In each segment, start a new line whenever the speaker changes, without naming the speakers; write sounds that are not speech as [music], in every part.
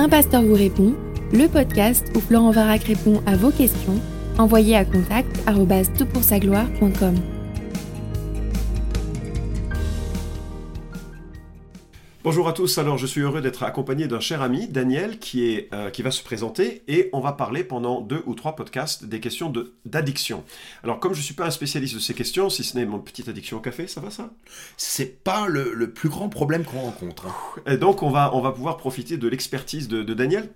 Un pasteur vous répond, le podcast où Florent Varac répond à vos questions, envoyez à contact gloire.com
Bonjour à tous, alors je suis heureux d'être accompagné d'un cher ami, Daniel, qui, est, euh, qui va se présenter et on va parler pendant deux ou trois podcasts des questions d'addiction. Alors comme je ne suis pas un spécialiste de ces questions, si ce n'est mon petite addiction au café, ça va ça?
C'est pas le, plus grand problème qu'on rencontre.
Hein. Et donc on va, on va pouvoir profiter de l'expertise de, Daniel.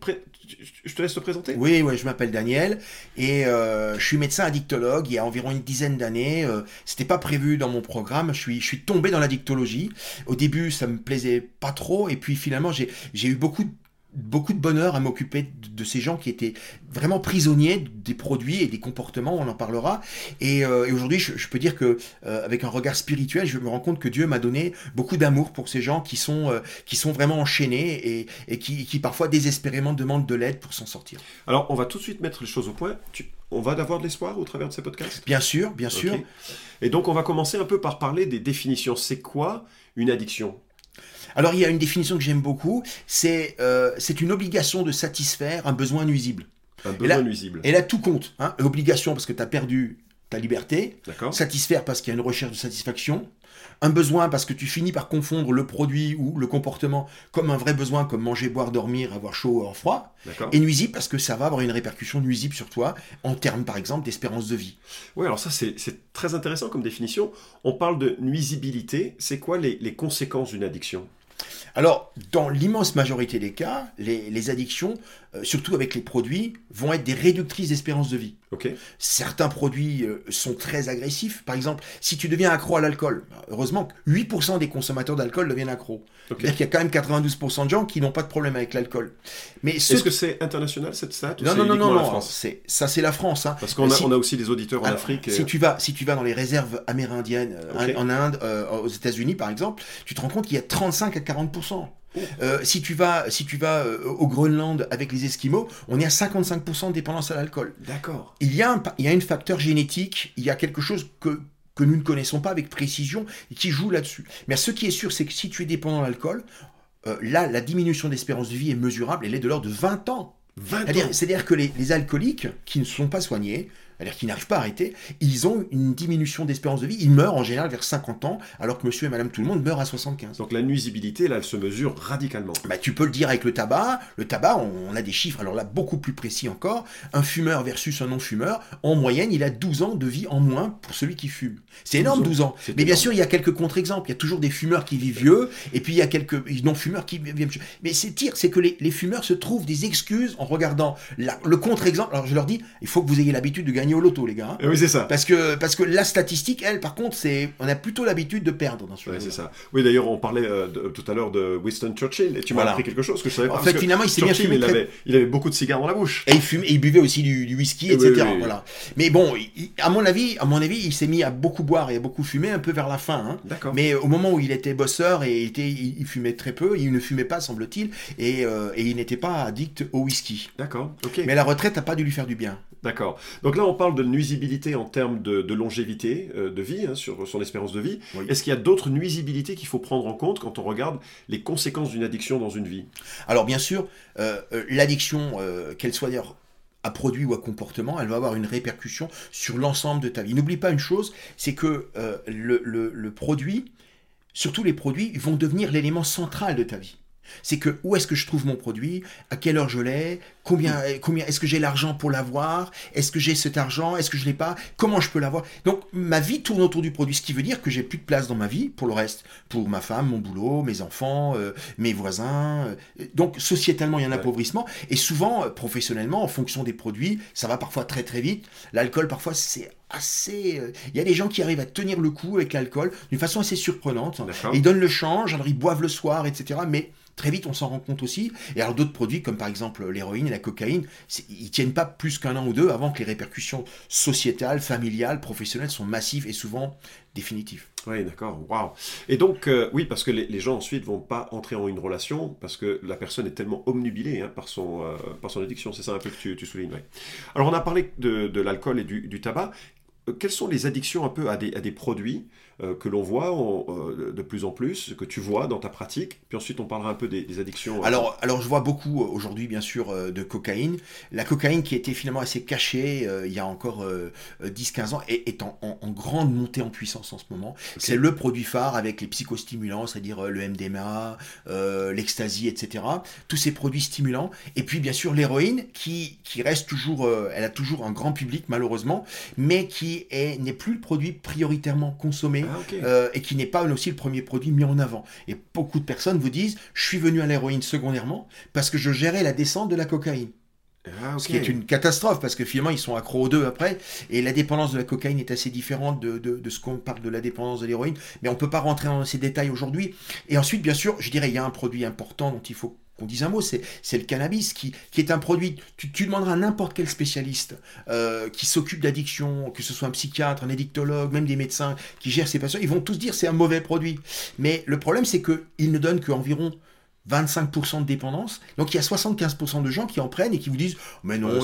je te laisse te présenter
Oui, ouais, je m'appelle Daniel et euh, je suis médecin addictologue il y a environ une dizaine d'années. Euh, C'était pas prévu dans mon programme, je suis, je suis tombé dans l'addictologie. Au début ça me plaisait pas trop. Et puis finalement, j'ai eu beaucoup beaucoup de bonheur à m'occuper de, ces gens qui étaient vraiment prisonniers des produits et des comportements, on en parlera. Et, euh, aujourd'hui, je, peux dire que euh, avec un regard spirituel, je me rends compte que Dieu m'a donné beaucoup d'amour pour ces gens qui sont, euh, qui sont vraiment enchaînés et, qui, qui, parfois désespérément demandent de l'aide pour s'en sortir.
Alors, on va tout de suite mettre les choses au point. on va avoir de l'espoir au travers de ces podcasts?
Bien sûr, bien sûr.
Et donc, on va commencer un peu par parler des définitions. C'est quoi une addiction?
Alors il y a une définition que j'aime beaucoup, c'est euh, une obligation de satisfaire un besoin nuisible.
Un besoin nuisible.
Et là tout compte. Hein. Obligation parce que tu as perdu ta liberté. Satisfaire parce qu'il y a une recherche de satisfaction. Un besoin parce que tu finis par confondre le produit ou le comportement comme un vrai besoin, comme manger, boire, dormir, avoir chaud ou froid. Et nuisible parce que ça va avoir une répercussion nuisible sur toi en termes, par exemple, d'espérance de vie.
Oui, alors ça, c'est très intéressant comme définition. On parle de nuisibilité. C'est quoi les conséquences d'une addiction?
Alors, dans l'immense majorité des cas, les, addictions, euh, surtout avec les produits, vont être des réductrices d'espérance de vie. Certains produits euh, sont très agressifs. Par exemple, si tu deviens accro à l'alcool, heureusement que 8% des consommateurs d'alcool deviennent accros. C'est-à-dire qu'il y a quand même 92% de gens qui n'ont pas de problème avec l'alcool.
Mais Est-ce que c'est international cette stat
Non, non, non, non, non. Ça, c'est la France. Hein.
Parce qu'on a, on a aussi des auditeurs en Afrique.
Si, tu vas, si tu vas dans les réserves amérindiennes, euh, en Inde, aux États-Unis par exemple, tu te rends compte qu'il y a 35 à 40% euh, si tu vas, si tu vas euh, au Groenland avec les Esquimaux, on est à 55% de dépendance à l'alcool.
D'accord.
Il y a un, il y a un facteur génétique, il y a quelque chose que que nous ne connaissons pas avec précision et qui joue là-dessus. Mais ce qui est sûr, c'est que si tu es dépendant à l'alcool, euh, là, la diminution d'espérance de vie est mesurable, elle est de l'ordre de 20 ans. C'est-à-dire que les, les, alcooliques qui ne sont pas soignés, c'est-à-dire qu'ils n'arrivent pas à arrêter, ils ont une diminution d'espérance de vie. Ils meurent en général vers 50 ans, alors que monsieur et madame tout le monde meurent à 75.
Donc la nuisibilité, là, elle se mesure radicalement.
Bah, tu peux le dire avec le tabac. Le tabac, on a des chiffres, alors là, beaucoup plus précis encore. Un fumeur versus un non-fumeur, en moyenne, il a 12 ans de vie en moins pour celui qui fume. C'est énorme, 12 ans. Mais bien sûr, il y a quelques contre-exemples. Il y a toujours des fumeurs qui vivent vieux, et puis il y a quelques non-fumeurs qui vivent. Mais c'est tir, c'est que les, fumeurs se trouvent des excuses en regardant le contre-exemple. Alors je leur dis, il faut que vous ayez l'habitude de gagner au loto, les gars. Hein.
Eh oui, c'est ça.
Parce que, parce que la statistique, elle, par contre, c'est, on a plutôt l'habitude de perdre dans ce
ouais, c'est ça. Oui, d'ailleurs, on parlait euh, tout à l'heure de Winston Churchill, et tu m'as appris quelque chose que je savais pas.
En fait, finalement, il s'est bien
fumé. Il, avait, il avait beaucoup de cigares dans la bouche.
Et il, fumait, il buvait aussi du, whisky, etc. voilà. Mais bon, à mon avis, à mon avis, il s'est mis à beaucoup boire et à beaucoup fumer un peu vers la fin. Hein.
D'accord.
Mais au moment où il était bosseur et était, il, fumait très peu, il ne fumait pas, semble-t-il, et, euh, et il n'était pas addict au whisky.
D'accord. Ok.
Mais la retraite n'a pas dû lui faire du bien.
D'accord. Donc là, on parle de nuisibilité en termes de, longévité euh, de vie, hein, sur son espérance de vie. Est-ce qu'il y a d'autres nuisibilités qu'il faut prendre en compte quand on regarde les conséquences d'une addiction dans une vie?
Alors bien sûr, euh, euh, l'addiction, qu'elle soit d'ailleurs à produit ou à comportement, elle va avoir une répercussion sur l'ensemble de ta vie. N'oublie pas une chose, c'est que le, le produit, surtout les produits, vont devenir l'élément central de ta vie. C'est que où est-ce que je trouve mon produit, à quelle heure je l'ai, combien, combien est-ce que j'ai l'argent pour l'avoir, est-ce que j'ai cet argent, est-ce que je l'ai pas, comment je peux l'avoir? Donc ma vie tourne autour du produit, ce qui veut dire que j'ai plus de place dans ma vie pour le reste, pour ma femme, mon boulot, mes enfants, euh, mes voisins. Euh, donc sociétalement il y a un appauvrissement et souvent euh, professionnellement en fonction des produits, ça va parfois très très vite. L'alcool parfois c'est assez. Il y a des gens qui arrivent à tenir le coup avec l'alcool d'une façon assez surprenante. ils donnent le change, alors ils boivent le soir, etc. Mais Très vite, on s'en rend compte aussi. Et alors d'autres produits, comme par exemple l'héroïne la cocaïne, ils tiennent pas plus qu'un an ou deux avant que les répercussions sociétales, familiales, professionnelles sont massives et souvent définitives.
Oui, d'accord. Et donc, euh, oui, parce que les, gens ensuite vont pas entrer en une relation parce que la personne est tellement omnubilée hein, par, son, euh, par son addiction. C'est ça un peu que tu, soulignes. Alors, on a parlé de, l'alcool et du, du tabac. Euh, quelles sont les addictions un peu à des, à des produits euh, que l'on voit euh, de plus en plus, que tu vois dans ta pratique. Puis ensuite, on parlera un peu des, addictions.
Alors, alors, je vois beaucoup aujourd'hui, bien sûr, de cocaïne. La cocaïne qui était finalement assez cachée il y a encore 10-15 ans est, est en, grande montée en puissance en ce moment. C'est le produit phare avec les psychostimulants, c'est-à-dire le MDMA, l'ecstasy, etc. Tous ces produits stimulants. Et puis, bien sûr, l'héroïne qui, qui reste toujours, elle a toujours un grand public, malheureusement, mais qui n'est plus le produit prioritairement consommé ah, euh, et qui n'est pas aussi le premier produit mis en avant. Et beaucoup de personnes vous disent, je suis venu à l'héroïne secondairement parce que je gérais la descente de la cocaïne. Ah, Ce qui est une catastrophe parce que finalement ils sont accros aux deux après. Et la dépendance de la cocaïne est assez différente de, de ce qu'on parle de la dépendance de l'héroïne. Mais on ne peut pas rentrer dans ces détails aujourd'hui. Et ensuite bien sûr je dirais il y a un produit important dont il faut on dit un mot, c'est le cannabis qui, est un produit. Tu, demanderas à n'importe quel spécialiste euh, qui s'occupe d'addiction, que ce soit un psychiatre, un édictologue, même des médecins qui gèrent ces patients, ils vont tous dire c'est un mauvais produit. Mais le problème, c'est qu'ils ne donnent qu'environ 25% de dépendance. Donc il y a 75% de gens qui en prennent et qui vous disent Mais non,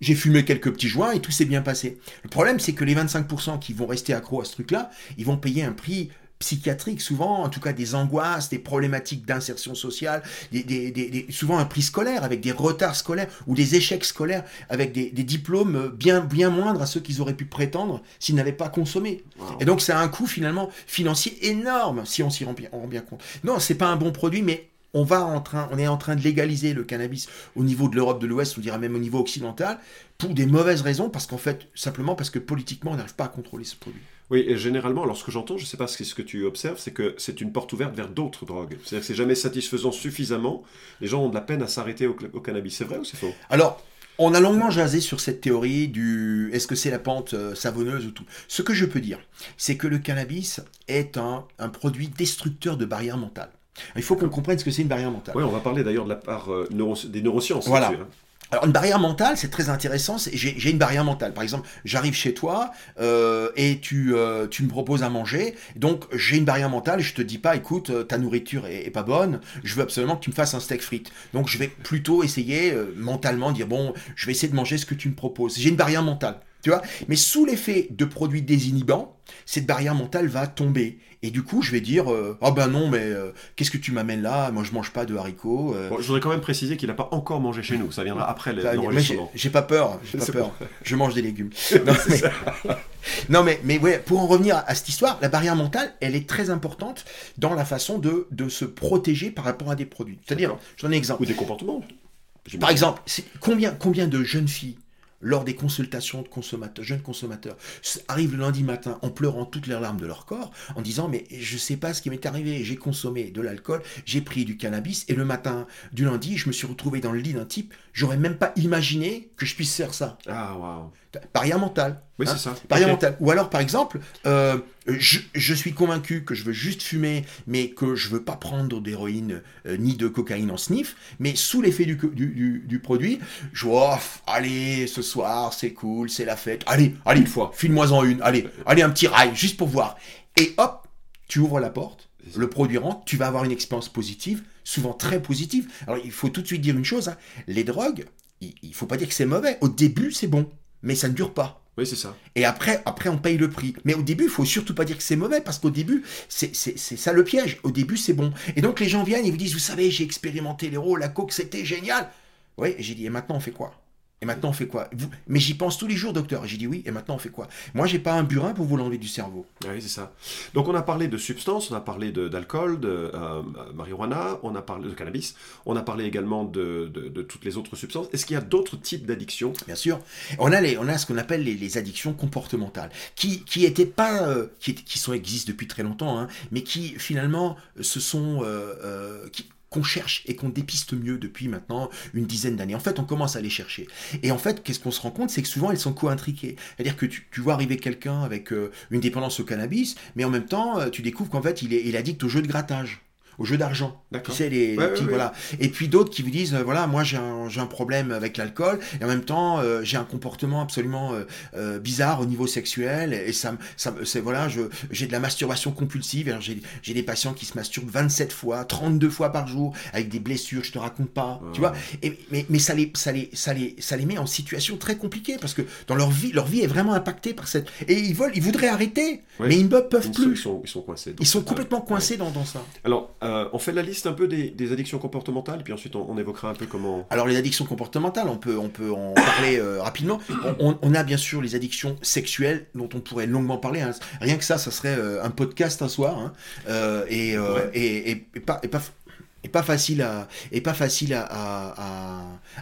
j'ai fumé quelques petits joints et tout s'est bien passé. Le problème, c'est que les 25% qui vont rester accros à ce truc-là, ils vont payer un prix psychiatriques, souvent, en tout cas des angoisses, des problématiques d'insertion sociale, des, souvent un prix scolaire, avec des retards scolaires ou des échecs scolaires, avec des, diplômes bien, bien moindres à ceux qu'ils auraient pu prétendre s'ils n'avaient pas consommé. Et donc, ça a un coût finalement financier énorme si on s'y rend, bien, rend bien compte. Non, c'est pas un bon produit, mais on, va en train, on est en train de légaliser le cannabis au niveau de l'Europe de l'Ouest, on dirait même au niveau occidental, pour des mauvaises raisons, parce qu'en fait, simplement parce que politiquement, on n'arrive pas à contrôler ce produit.
Oui, et généralement, lorsque j'entends, je ne sais pas ce que tu observes, c'est que c'est une porte ouverte vers d'autres drogues. C'est-à-dire que c'est jamais satisfaisant suffisamment. Les gens ont de la peine à s'arrêter au, cannabis. C'est vrai ou c'est faux?
Alors, on a longuement jasé sur cette théorie du est-ce que c'est la pente euh, savonneuse ou tout. Ce que je peux dire, c'est que le cannabis est un, produit destructeur de barrières mentales. Il faut qu'on comprenne ce que c'est une barrière mentale.
Oui, on va parler d'ailleurs de la part euh, des neurosciences.
Voilà. Hein. Alors une barrière mentale, c'est très intéressant. J'ai une barrière mentale. Par exemple, j'arrive chez toi euh, et tu, euh, tu me proposes à manger. Donc j'ai une barrière mentale je te dis pas, écoute, euh, ta nourriture est, pas bonne. Je veux absolument que tu me fasses un steak frites. Donc je vais plutôt essayer mentalement dire bon, je vais essayer de manger ce que tu me proposes. J'ai une barrière mentale. Tu vois? Mais sous l'effet de produits désinhibants, cette barrière mentale va tomber. Et du coup, je vais dire euh, Ah ben non, mais euh, qu'est-ce que tu m'amènes là? Moi, je mange pas de haricots.
Euh. je voudrais quand même préciser qu'il n'a pas encore mangé chez nous. Ça viendra après l'enregistrement.
J'ai pas peur. J'ai pas peur. Je mange des légumes. [laughs] [laughs] non, mais, mais, ouais, pour en revenir à, cette histoire, la barrière mentale, elle est très importante dans la façon de, de se protéger par rapport à des produits. C'est-à-dire, je donne un exemple.
Ou des comportements.
Par exemple, combien, combien de jeunes filles lors des consultations de consommateurs, jeunes consommateurs, arrivent le lundi matin en pleurant toutes les larmes de leur corps, en disant mais je sais pas ce qui m'est arrivé, j'ai consommé de l'alcool, j'ai pris du cannabis et le matin du lundi, je me suis retrouvé dans le lit d'un type, j'aurais même pas imaginé que je puisse faire ça.
Ah waouh.
Barrière mentale.
Oui, c'est ça.
Barrière mentale. Ou alors, par exemple, euh, je, suis convaincu que je veux juste fumer, mais que je veux pas prendre d'héroïne euh, ni de cocaïne en sniff, mais sous l'effet du, du, produit, je vois, allez, ce soir, c'est cool, c'est la fête, allez, allez, une fois, file-moi-en une, allez, allez, un petit rail, juste pour voir. Et hop, tu ouvres la porte, le produit rentre, tu vas avoir une expérience positive, souvent très positive. Alors, il faut tout de suite dire une chose, hein, les drogues, il, il faut pas dire que c'est mauvais. Au début, c'est bon mais ça ne dure pas.
Oui, c'est ça.
Et après, après, on paye le prix. Mais au début, il faut surtout pas dire que c'est mauvais, parce qu'au début, c'est ça le piège. Au début, c'est bon. Et donc, les gens viennent et vous disent, vous savez, j'ai expérimenté l'héros, la coke, c'était génial. Oui, j'ai dit, et maintenant, on fait quoi? Et maintenant, on fait quoi? Mais j'y pense tous les jours, docteur. J'ai dit oui, et maintenant, on fait quoi? Moi, j'ai pas un burin pour vous l'enlever du cerveau.
Ah oui, c'est ça. Donc, on a parlé de substances, on a parlé d'alcool, de, euh, marijuana, on a parlé de cannabis, on a parlé également de, toutes les autres substances. Est-ce qu'il y a d'autres types d'addictions?
Bien sûr. On a, les, on a ce qu'on appelle les, addictions comportementales, qui qui étaient pas, euh, qui, qui sont existent depuis très longtemps, hein, mais qui finalement se sont, euh, qui, qu'on cherche et qu'on dépiste mieux depuis maintenant une dizaine d'années. En fait, on commence à les chercher. Et en fait, qu'est-ce qu'on se rend compte C'est que souvent, elles sont co-intriquées. C'est-à-dire que tu, vois arriver quelqu'un avec euh, une dépendance au cannabis, mais en même temps, euh, tu découvres qu'en fait, il est, addict au jeu de grattage au jeu d'argent. Tu sais, les, les
Ouais, ouais,
petits,
ouais.
voilà. Et puis d'autres qui vous disent, euh, voilà, moi j'ai un, problème avec l'alcool, et en même temps, euh, j'ai un comportement absolument euh, bizarre au niveau sexuel, et ça, ça, c'est voilà, je, j'ai de la masturbation compulsive, j'ai, des patients qui se masturbent 27 fois, 32 fois par jour, avec des blessures, je te raconte pas, tu vois. Et, mais mais ça, les, ça, les, ça, les, ça les met en situation très compliquée, parce que dans leur vie, leur vie est vraiment impactée par cette... Et ils veulent, ils voudraient arrêter, mais ils ne peuvent
Ils
plus.
sont- ils sont coincés.
Ils sont complètement coincés dans, dans ça.
Alors, euh, on fait la liste un peu des, des addictions comportementales, puis ensuite on, on évoquera un peu comment.
Alors les addictions comportementales, on peut, on peut en parler euh, rapidement. On, a bien sûr les addictions sexuelles dont on pourrait longuement parler. hein. Rien que ça, ça serait euh, un podcast un soir. hein. Et,
Ouais.
et, et- et pas, et pas, et pas facile à, et pas facile à, à,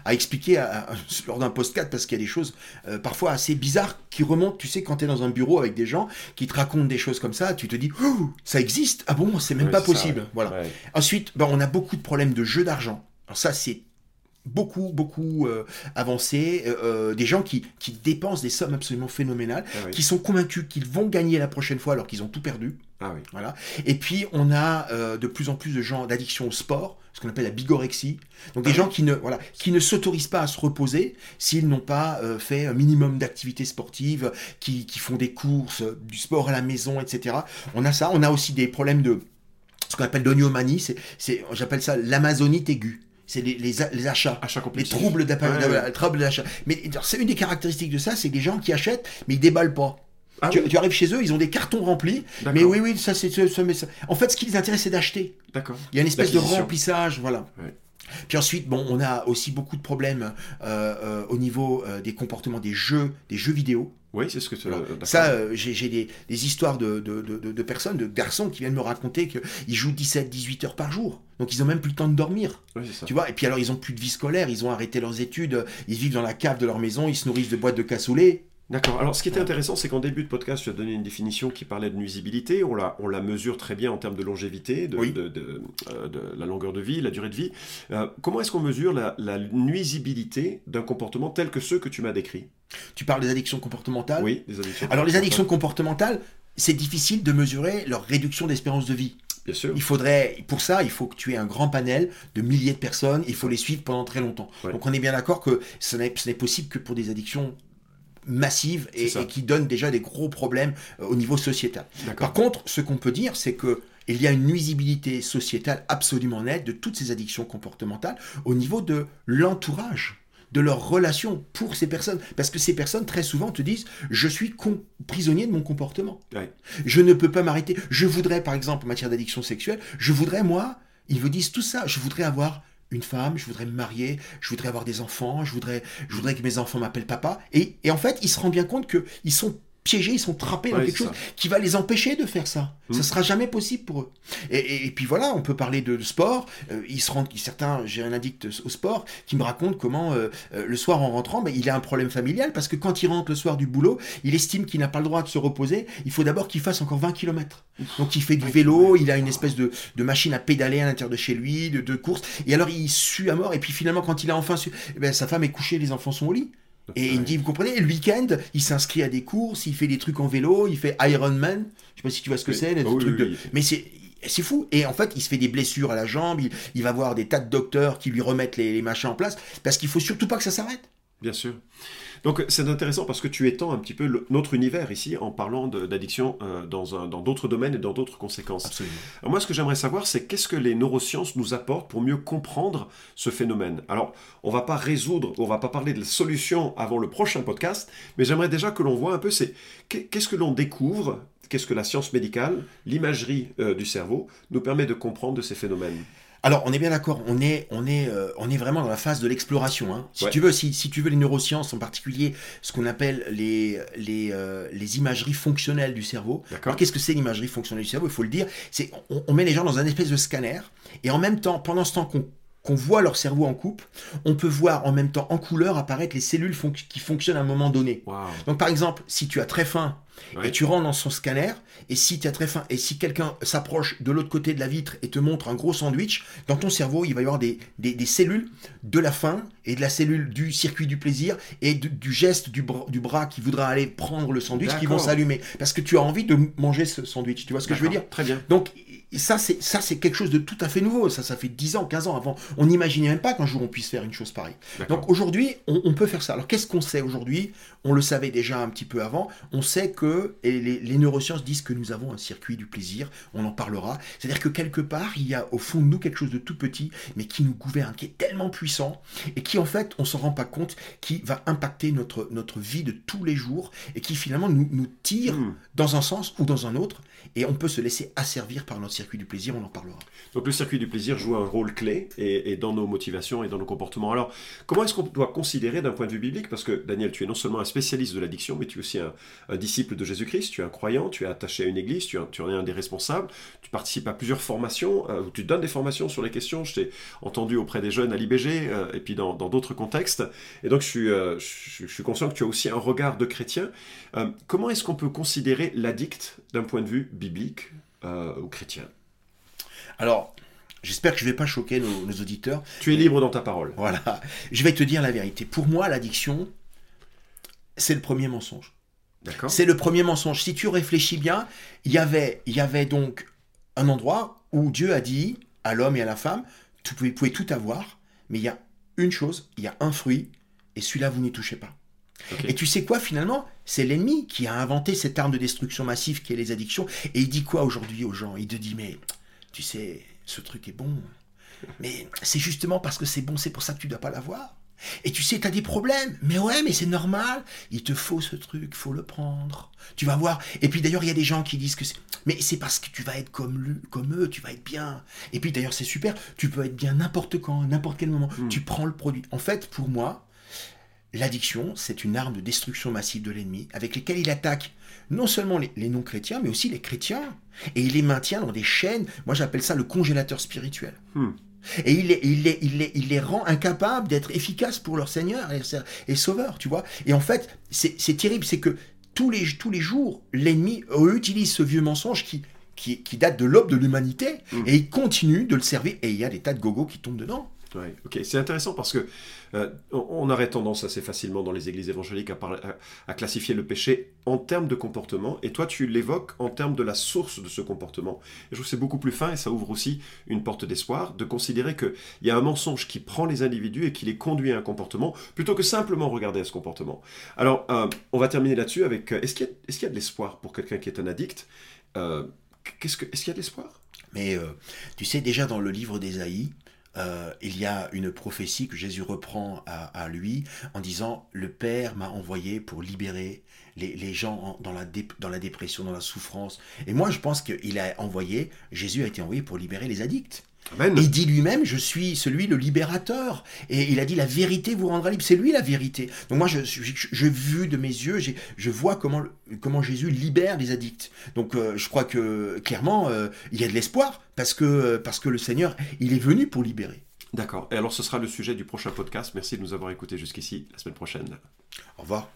à- expliquer à- à- [laughs] lors d'un podcast parce qu'il y a des choses euh, parfois assez bizarres qui remontent. Tu sais, quand tu es dans un bureau avec des gens qui te racontent des choses comme ça, tu te dis, Oh, ça existe? Ah bon, c'est même pas
ça,
possible.
ouais.
Voilà.
Ouais.
Ensuite, ben, on a beaucoup de problèmes de jeu d'argent. Alors ça, c'est beaucoup, beaucoup euh, avancé. Euh, euh, des gens qui, qui dépensent des sommes absolument phénoménales,
Ah, oui.
qui sont convaincus qu'ils vont gagner la prochaine fois alors qu'ils ont tout perdu.
Ah oui.
Voilà. Et puis, on a euh, de plus en plus de gens d'addiction au sport, ce qu'on appelle la bigorexie. Donc, des
Ah.
gens qui ne, voilà, qui ne s'autorisent pas à se reposer s'ils n'ont pas fait un minimum d'activités sportives, qui, qui font des courses, du sport à la maison, etc. On a ça. On a aussi des problèmes de ce qu'on appelle d'oniomanie. C'est, c'est, j'appelle ça l'amazonite aiguë. C'est les, les, les achats.
Achat
Les troubles
Ouais,
d'achat. Mais c'est une des caractéristiques de ça, c'est des gens qui achètent, mais ils déballent pas.
Ah
tu,
oui.
tu arrives chez eux, ils ont des cartons remplis. Mais oui, oui, ça c'est ça, En fait, ce qui les intéresse, c'est d'acheter.
D'accord.
Il y a une espèce de remplissage, voilà.
Ouais.
Puis ensuite, bon, on a aussi beaucoup de problèmes euh, euh, au niveau euh, des comportements des jeux, des jeux vidéo.
Oui, c'est ce que tu.
Alors, ça, euh, j'ai des, des histoires de, de, de- de- de personnes, de garçons qui viennent me raconter qu'ils jouent 17-18 heures par jour. Donc ils ont même plus le temps de dormir.
Oui, ça.
Tu vois, et puis alors ils ont plus de vie scolaire, ils ont arrêté leurs études, ils vivent dans la cave de leur maison, ils se nourrissent de boîtes de cassoulet.
D'accord. Alors, ce qui était intéressant, c'est qu'en début de podcast, tu as donné une définition qui parlait de nuisibilité. On la, on la mesure très bien en termes de longévité, de,
Oui.
de, de, euh, de la longueur de vie, la durée de vie. Euh, comment est-ce qu'on mesure la, la nuisibilité d'un comportement tel que ceux que tu m'as décrits?
Tu parles des addictions comportementales?
Oui, des addictions.
Alors les addictions comportementales, c'est difficile de mesurer leur réduction d'espérance de vie.
Bien sûr.
Il faudrait, pour ça, il faut que tu aies un grand panel de milliers de personnes, il faut les suivre pendant très longtemps.
Ouais.
Donc on est bien d'accord que ce n'est ce n'est possible que pour des addictions massives et, qui donnent déjà des gros problèmes euh, au niveau sociétal. Par contre, ce qu'on peut dire, c'est que il y a une nuisibilité sociétale absolument nette de toutes ces addictions comportementales au niveau de l'entourage de leurs relations pour ces personnes. Parce que ces personnes, très souvent, te disent Je suis prisonnier de mon comportement.
Ouais.
Je ne peux pas m'arrêter. Je voudrais, par exemple, en matière d'addiction sexuelle, je voudrais, moi, ils me disent tout ça. Je voudrais avoir une femme, je voudrais me marier, je voudrais avoir des enfants, je voudrais, je voudrais que mes enfants m'appellent papa. Et, en fait, ils se rendent bien compte qu'ils sont piégés, ils sont trappés dans quelque chose
ça.
qui va les empêcher de faire ça.
Mm.
Ça sera jamais possible pour eux. Et, et- et puis voilà, on peut parler de, de sport. Euh, ils se rendent, certains, j'ai un addict au sport qui me raconte comment euh, euh, le soir en rentrant, ben, il a un problème familial parce que quand il rentre le soir du boulot, il estime qu'il n'a pas le droit de se reposer. Il faut d'abord qu'il fasse encore 20 km. Donc il fait du vélo, il a une espèce de, de machine à pédaler à l'intérieur de chez lui, de, de course. Et alors il sue à mort. Et puis finalement, quand il a enfin su, eh ben, sa femme est couchée, les enfants sont au lit. Et il me dit, vous comprenez, le week-end, il s'inscrit à des courses, il fait des trucs en vélo, il fait Ironman. Je sais pas si tu vois ce que
Oui.
c'est, des
Ah oui,
de-
oui.
Mais c'est c'est fou. Et en fait, il se fait des blessures à la jambe, il, il va voir des tas de docteurs qui lui remettent les, les machins en place, parce qu'il faut surtout pas que ça s'arrête.
Bien sûr. Donc c'est intéressant parce que tu étends un petit peu le- notre univers ici en parlant d'addiction euh, dans d'autres domaines et dans d'autres conséquences.
Absolument.
Alors moi, ce que j'aimerais savoir, c'est qu'est-ce que les neurosciences nous apportent pour mieux comprendre ce phénomène? Alors, on va pas résoudre, on va pas parler de la solution avant le prochain podcast, mais j'aimerais déjà que l'on voit un peu, c'est qu'est- qu'est-ce que l'on découvre, qu'est-ce que la science médicale, l'imagerie euh, du cerveau nous permet de comprendre de ces phénomènes?
Alors, on est bien d'accord, on est, on, est, euh, on est vraiment dans la phase de l'exploration. hein. Si,
Ouais.
tu veux, si, si tu veux les neurosciences, en particulier ce qu'on appelle les, les, euh, les imageries fonctionnelles du cerveau. Alors, qu'est-ce que c'est l'imagerie fonctionnelle du cerveau? Il faut le dire. C'est on, on met les gens dans un espèce de scanner, et en même temps, pendant ce temps qu'on qu'on voit leur cerveau en coupe, on peut voir en même temps en couleur apparaître les cellules qui fonctionnent à un moment donné. Donc par exemple, si tu as très faim
Ouais.
Et tu rentres dans son scanner, et si tu as très faim, et si quelqu'un s'approche de l'autre côté de la vitre et te montre un gros sandwich, dans ton cerveau, il va y avoir des, des, des cellules de la faim et de la cellule du circuit du plaisir et du, du geste du, bras- du bras qui voudra aller prendre le sandwich qui vont s'allumer. Parce que tu as envie de manger ce sandwich. Tu vois ce que je veux dire?
Très bien.
donc ça c'est ça c'est quelque chose de tout à fait nouveau. Ça ça fait 10 ans, 15 ans avant. On n'imaginait même pas qu'un jour on puisse faire une chose pareille. Donc aujourd'hui, on, on peut faire ça. Alors qu'est-ce qu'on sait aujourd'hui? On le savait déjà un petit peu avant. On sait que et les, les neurosciences disent que nous avons un circuit du plaisir. On en parlera. C'est-à-dire que quelque part, il y a au fond de nous quelque chose de tout petit, mais qui nous gouverne, qui est tellement puissant et qui en fait, on s'en rend pas compte, qui va impacter notre notre vie de tous les jours et qui finalement nous nous tire
Hmm.
dans un sens ou dans un autre, et on peut se laisser asservir par notre circuit du plaisir, on en parlera.
Donc le circuit du plaisir joue un rôle clé et, et dans nos motivations et dans nos comportements. Alors, comment est-ce qu'on doit considérer d'un point de vue biblique Parce que Daniel, tu es non seulement un spécialiste de l'addiction, mais tu es aussi un, un disciple de Jésus-Christ, tu es un croyant, tu es attaché à une église, tu, en es un des responsables, tu participes à plusieurs formations, euh, où tu donnes des formations sur les questions. Je t'ai entendu auprès des jeunes à l'IBG euh, et puis dans d'autres contextes. Et donc je suis, euh, je, je suis conscient que tu as aussi un regard de chrétien. Euh, comment est-ce qu'on peut considérer l'addict d'un point de vue biblique ou chrétien?
Alors, j'espère que je ne vais pas choquer nos, nos auditeurs.
Tu es libre dans ta parole.
Voilà, je vais te dire la vérité. Pour moi, l'addiction, c'est le premier mensonge. C'est le premier mensonge. Si tu réfléchis bien, il y avait, il y avait donc un endroit où Dieu a dit à l'homme et à la femme, pouvez, vous pouvez tout avoir, mais il y a une chose, il y a un fruit, et celui-là, vous n'y touchez pas. Et tu sais quoi finalement? C'est l'ennemi qui a inventé cette arme de destruction massive qui est les addictions. Et il dit quoi aujourd'hui aux gens? Il te dit mais tu sais, ce truc est bon. Mais c'est justement parce que c'est bon, c'est pour ça que tu dois pas l'avoir. Et tu sais, tu as des problèmes. Mais ouais, mais c'est normal. Il te faut ce truc, faut le prendre. Tu vas voir. Et puis d'ailleurs, il y a des gens qui disent que c'est... Mais c'est parce que tu vas être comme, lui, comme eux, tu vas être bien. Et puis d'ailleurs, c'est super. Tu peux être bien n'importe quand, n'importe quel moment.
Mm.
Tu prends le produit. En fait, pour moi, L'addiction, c'est une arme de destruction massive de l'ennemi avec laquelle il attaque non seulement les, les non-chrétiens, mais aussi les chrétiens. Et il les maintient dans des chaînes, moi j'appelle ça le congélateur spirituel.
Hmm.
Et il les, il, les, il, les, il les rend incapables d'être efficaces pour leur Seigneur et, et Sauveur, tu vois. Et en fait, c'est terrible, c'est que tous les, tous les jours, l'ennemi utilise ce vieux mensonge qui, qui, qui date de l'aube de l'humanité,
Mm.
et il continue de le servir, et il y a des tas de gogos qui tombent dedans.
Ouais, ok, c'est intéressant parce que euh, on, aurait tendance assez facilement dans les églises évangéliques à, classifier le péché en termes de comportement, et toi tu l'évoques en termes de la source de ce comportement. Je trouve que c'est beaucoup plus fin et ça ouvre aussi une porte d'espoir de considérer qu'il y a un mensonge qui prend les individus et qui les conduit à un comportement plutôt que simplement regarder à ce comportement. Alors, euh, on va terminer là-dessus avec euh, est-ce qu'il y, a- de l'espoir pour quelqu'un qui est un addict? Que, Est-ce qu'il y a de l'espoir?
Mais tu sais, déjà dans le livre d'Ésaïe, euh, il y a une prophétie que Jésus reprend à, lui en disant Le Père m'a envoyé pour libérer les, gens en- dans, la dé- dans la dépression, dans la souffrance. Et moi, je pense qu'il a envoyé, Jésus a été envoyé pour libérer les addicts.
Amen.
Il dit lui-même, je suis celui le libérateur. Et il a dit, la vérité vous rendra libre. C'est lui la vérité. Donc moi, je, je, vu de mes yeux, je vois comment, comment Jésus libère les addicts. Donc euh, je crois que clairement, euh, il y a de l'espoir parce que, parce que le Seigneur, il est venu pour libérer.
D'accord. Et alors ce sera le sujet du prochain podcast. Merci de nous avoir écoutés jusqu'ici. La semaine prochaine.
Au revoir.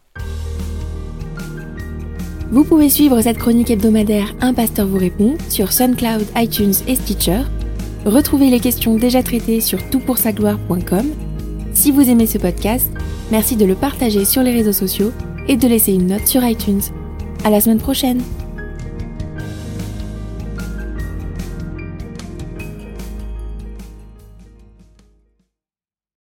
Vous pouvez suivre cette chronique hebdomadaire Un pasteur vous répond sur SoundCloud, iTunes et Stitcher. Retrouvez les questions déjà traitées sur toutpoursagloire.com. Si vous aimez ce podcast, merci de le partager sur les réseaux sociaux et de laisser une note sur iTunes. À la semaine prochaine!